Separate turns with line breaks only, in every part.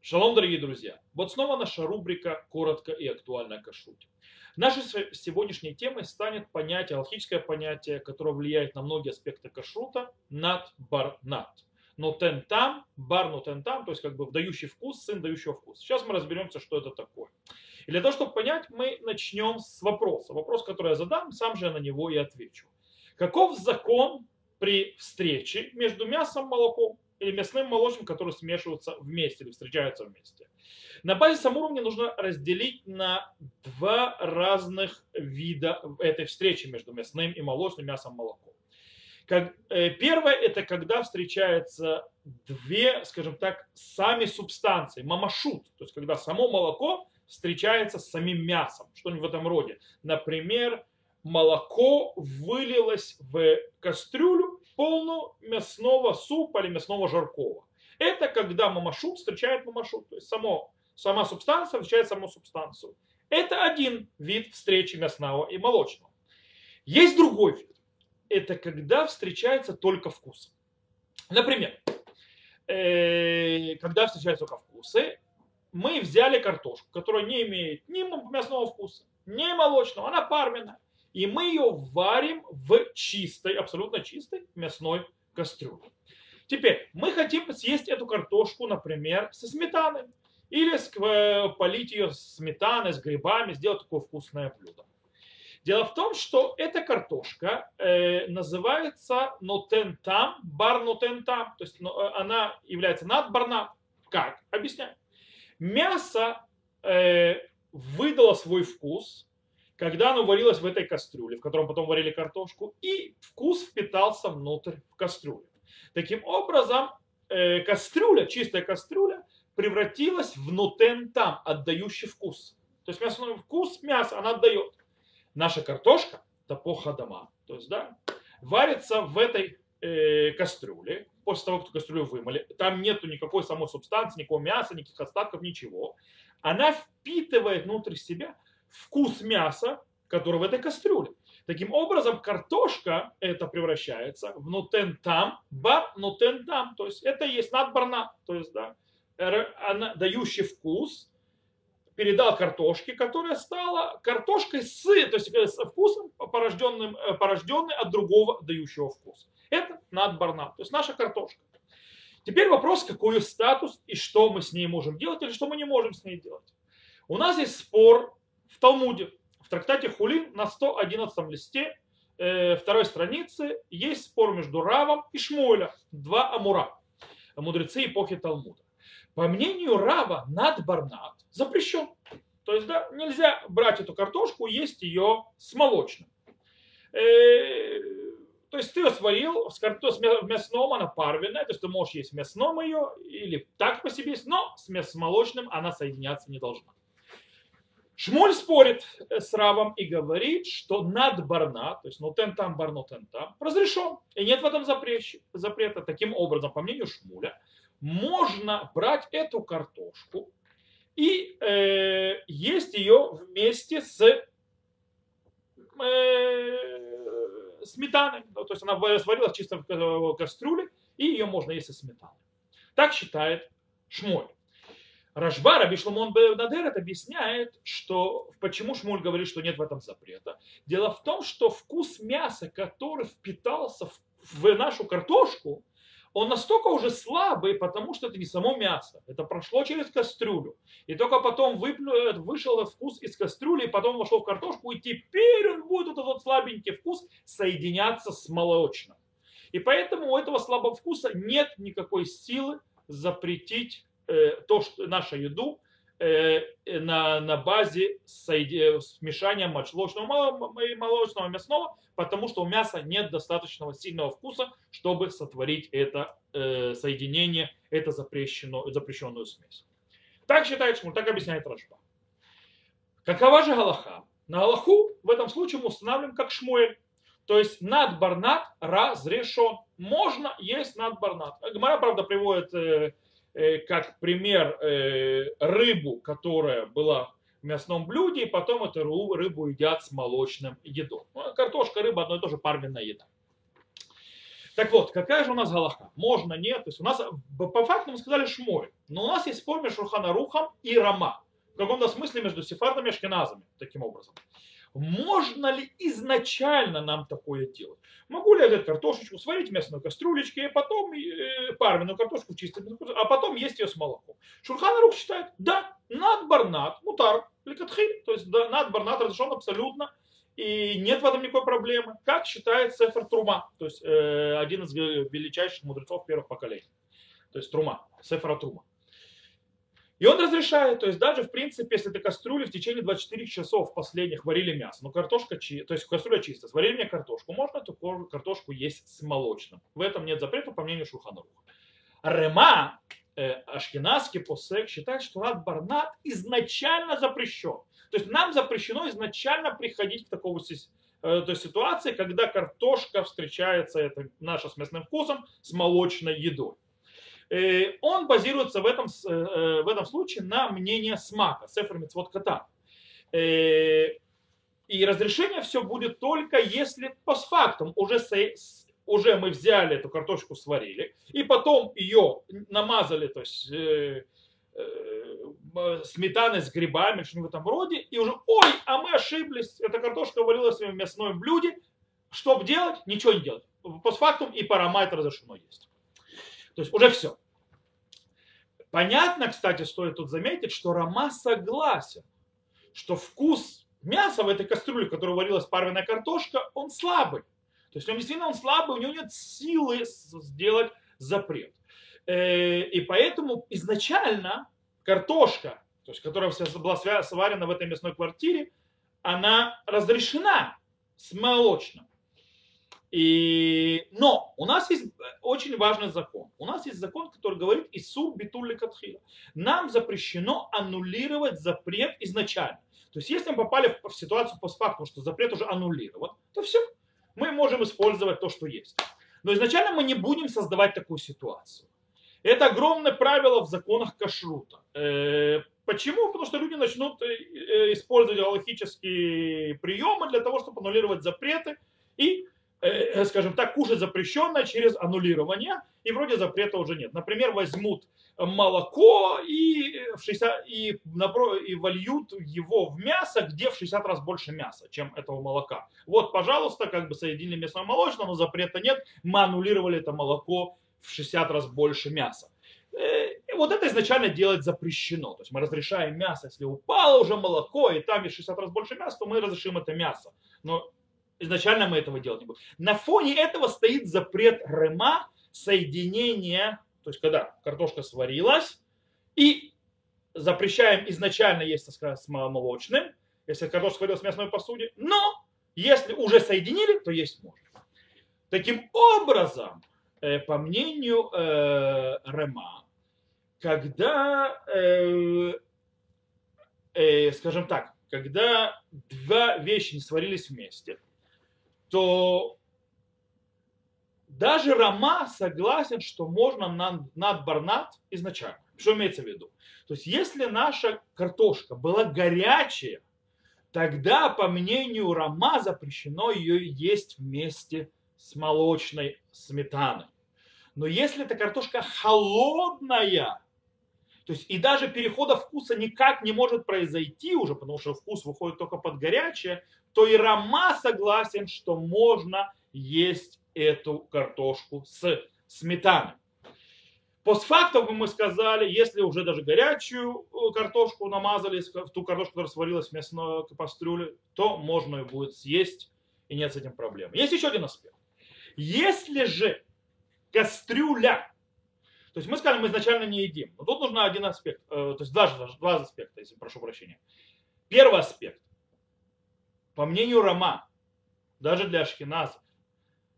Шалом, дорогие друзья! Вот снова наша рубрика «Коротко и актуально о кашруте». Нашей сегодняшней темой станет понятие, алхическое понятие, которое влияет на многие аспекты кашрута, над бар над. Нотен там, бар нотен там, то есть как бы дающий вкус, сын дающего вкус. Сейчас мы разберемся, что это такое. И для того, чтобы понять, мы начнем с вопроса. Вопрос, который я задам, сам же я на него и отвечу. Каков закон при встрече между мясом и молоком? Или мясным молочным, которые смешиваются вместе или встречаются вместе. На базисном уровне нужно разделить на два разных вида этой встречи между мясным и молочным мясом молоком. Как, э, первое это когда встречаются две, скажем так, сами субстанции, мамашут, то есть когда само молоко встречается с самим мясом, что-нибудь в этом роде. Например, молоко вылилось в кастрюлю полную мясного супа или мясного жаркого. Это когда мамашут встречает мамашут, то есть само, сама субстанция встречает саму субстанцию. Это один вид встречи мясного и молочного. Есть другой вид. Это когда встречается только вкус. Например, э, когда встречаются только вкусы, мы взяли картошку, которая не имеет ни мясного вкуса, ни молочного, она парменная и мы ее варим в чистой, абсолютно чистой мясной кастрюле. Теперь мы хотим съесть эту картошку, например, со сметаной. Или э, полить ее сметаной, с грибами, сделать такое вкусное блюдо. Дело в том, что эта картошка э, называется нотентам, бар нотентам. То есть ну, э, она является над барна. Как? Объясняю. Мясо э, выдало свой вкус, когда оно варилось в этой кастрюле, в котором потом варили картошку, и вкус впитался внутрь в кастрюлю. Таким образом, э, кастрюля, чистая кастрюля, превратилась в нутен там, отдающий вкус. То есть мясной вкус мяса она отдает. Наша картошка, топоха дома, то есть, да, варится в этой э, кастрюле, после того, как кастрюлю вымыли, там нету никакой самой субстанции, никакого мяса, никаких остатков, ничего. Она впитывает внутрь себя вкус мяса, который в этой кастрюле. Таким образом, картошка это превращается в нутен там, бар нутен там, то есть это есть надбарна, то есть да, она, дающий вкус, передал картошке, которая стала картошкой с, то есть э, с вкусом, порожденным, э, порожденной от другого дающего вкус. Это надбарна, то есть наша картошка. Теперь вопрос, какой статус и что мы с ней можем делать или что мы не можем с ней делать. У нас есть спор в Талмуде, в трактате Хулин на 111 листе э, второй страницы есть спор между Равом и Шмуэля, два Амура, мудрецы эпохи Талмуда. По мнению Рава, над барнат запрещен. То есть, да, нельзя брать эту картошку, есть ее с молочным. Э, то есть ты ее сварил с, карто, с мясном, она парвенная, то есть ты можешь есть мясном ее или так по себе есть, но с, мяс, с молочным она соединяться не должна. Шмуль спорит э, с Равом и говорит, что над барна, то есть нотен там, барнотен там, разрешен. И нет в этом запрета. Таким образом, по мнению Шмуля, можно брать эту картошку и э, есть ее вместе с э, сметаной. То есть она сварилась чисто в кастрюле, и ее можно есть со сметаной. Так считает Шмуль. Рашба, Раби Шломон Бенадерет объясняет, что почему Шмуль говорит, что нет в этом запрета. Дело в том, что вкус мяса, который впитался в, в нашу картошку, он настолько уже слабый, потому что это не само мясо. Это прошло через кастрюлю. И только потом выплю, вышел вкус из кастрюли, и потом вошло в картошку, и теперь он будет вот этот слабенький вкус соединяться с молочным. И поэтому у этого слабого вкуса нет никакой силы запретить Э, то, что нашу еду э, на, на базе смешания молочного и молочного мясного, потому что у мяса нет достаточного сильного вкуса, чтобы сотворить это э, соединение, это запрещенную, запрещенную смесь. Так считает Шмуль, так объясняет Рашба. Какова же Галаха? На Галаху в этом случае мы устанавливаем как Шмуэль. То есть над барнат разрешен. Можно есть над барнат. Гмара, правда, приводит Э, как пример э, рыбу, которая была в мясном блюде, и потом эту рыбу едят с молочным едой. Ну, картошка, рыба, одно и то же парменная еда. Так вот, какая же у нас галаха? Можно, нет? То есть у нас, по факту мы сказали шмой, но у нас есть спор между Шурханарухом и Рама. В каком-то смысле между сефардами и ашкеназами, таким образом. Можно ли изначально нам такое делать? Могу ли я взять картошечку, сварить в мясной кастрюлечке, и потом э, парменную картошку чистить, а потом есть ее с молоком? Шурханарух считает, да, над барнат, мутар, ликатхиль, то есть да, над барнат разрешен абсолютно, и нет в этом никакой проблемы, как считает Сефер Трума, то есть э, один из величайших мудрецов первых поколений. То есть Трума, Сефера Трума. И он разрешает, то есть даже в принципе, если ты кастрюли в течение 24 часов последних варили мясо, но картошка, то есть кастрюля чистая, сварили мне картошку, можно эту картошку есть с молочным. В этом нет запрета, по мнению Шуханаруха. Рема, э, ашкенадский посек, считает, что рад барнат изначально запрещен. То есть нам запрещено изначально приходить к такому э, то есть ситуации, когда картошка встречается, это наша с местным вкусом, с молочной едой. Э, он базируется в этом, э, в этом случае на мнении смака, сефер митцвот кота. Э, и разрешение все будет только если постфактум уже, уже мы взяли эту картошку, сварили, и потом ее намазали, то есть сметаной с грибами, что-нибудь в этом роде, и уже, ой, а мы ошиблись, эта картошка варилась в мясном блюде, что делать? Ничего не делать. Постфактум и парама это разрешено есть. То есть уже все. Понятно, кстати, стоит тут заметить, что Рома согласен, что вкус мяса в этой кастрюле, в которой варилась парвенная картошка, он слабый. То есть он действительно он слабый, у него нет силы сделать запрет. Э, и поэтому изначально картошка, то есть, которая была сварена в этой мясной квартире, она разрешена с молочным. И... Но у нас есть очень важный закон. У нас есть закон, который говорит Исур битулли катхила. Нам запрещено аннулировать запрет изначально. То есть если мы попали в ситуацию постфактум, что запрет уже аннулирован, то все, мы можем использовать то, что есть. Но изначально мы не будем создавать такую ситуацию. Это огромное правило в законах кашрута. Э, почему? Потому что люди начнут э, использовать галактические приемы для того, чтобы аннулировать запреты и Э, э, скажем так, кушать запрещенное через аннулирование, и вроде запрета уже нет. Например, возьмут молоко и, в 60, и, и вольют его в мясо, где в 60 раз больше мяса, чем этого молока. Вот, пожалуйста, как бы соединили мясо молочное, но запрета нет, мы аннулировали это молоко в 60 раз больше мяса. Э, и вот это изначально делать запрещено. То есть мы разрешаем мясо, если упало уже молоко, и там есть 60 раз больше мяса, то мы разрешим это мясо. Но Изначально мы этого делать не будем. На фоне этого стоит запрет рема соединения, то есть когда картошка сварилась, и запрещаем изначально есть, так сказать, с молочным, если картошка сварилась в мясной посуде, но если уже соединили, то есть можно. Таким образом, э, по мнению э, Рема, когда, э, э, скажем так, когда два вещи не сварились вместе, то даже Рама согласен, что можно над, над барнат изначально. Что имеется в виду? То есть, если наша картошка была горячая, тогда, по мнению Рама, запрещено ее есть вместе с молочной сметаной. Но если эта картошка холодная, то есть и даже перехода вкуса никак не может произойти уже, потому что вкус выходит только под горячее, то и Рама согласен, что можно есть эту картошку с сметаной. Постфактум мы сказали, если уже даже горячую э, картошку намазали, ту картошку, которая сварилась в мясной кастрюле, то можно ее будет съесть, и нет с этим проблем. Есть еще один аспект. Если же кастрюля, то есть мы сказали, мы изначально не едим, но тут нужно один аспект, э, то есть даже, два аспекта, если прошу прощения. Первый аспект. По мнению Рома, даже для ашкеназов,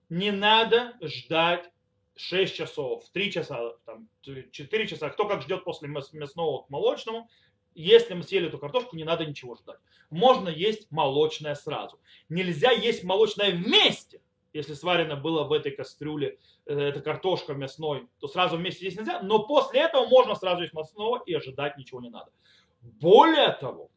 не надо ждать 6 часов, 3 часа, там, 4 часа, кто как ждет после мясного к молочному. Если мы съели эту картошку, не надо ничего ждать. Можно есть молочное сразу. Нельзя есть молочное вместе. Если сварено было в этой кастрюле, э, эта картошка мясной, то сразу вместе есть нельзя. Но после этого можно сразу есть мясного и ожидать ничего не надо. Более того,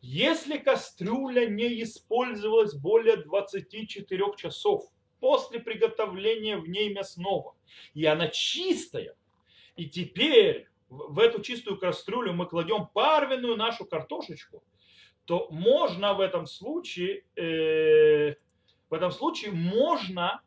если кастрюля не использовалась более 24 часов, после приготовления в ней мясного. И она чистая. И теперь в эту чистую кастрюлю мы кладем парвенную нашу картошечку, то можно в этом случае, э, в этом случае можно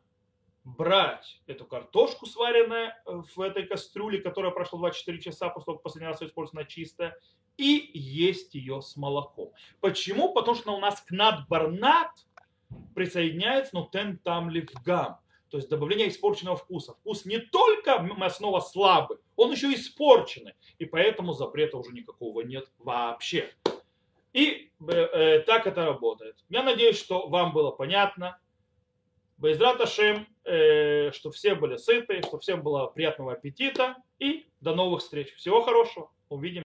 брать эту картошку, сваренную в этой кастрюле, которая прошла 24 часа после того, как последний раз использована чистая, и есть ее с молоком. Почему? Потому что у нас к надбарнат присоединяется нутен там ливгам. То есть добавление испорченного вкуса. Вкус не только мясного слабый, он еще испорченный. И поэтому запрета уже никакого нет вообще. И э, так это работает. Я надеюсь, что вам было понятно. Безрат Ашем, э, что все были сыты, что всем было приятного аппетита. И до новых встреч. Всего хорошего. Увидимся.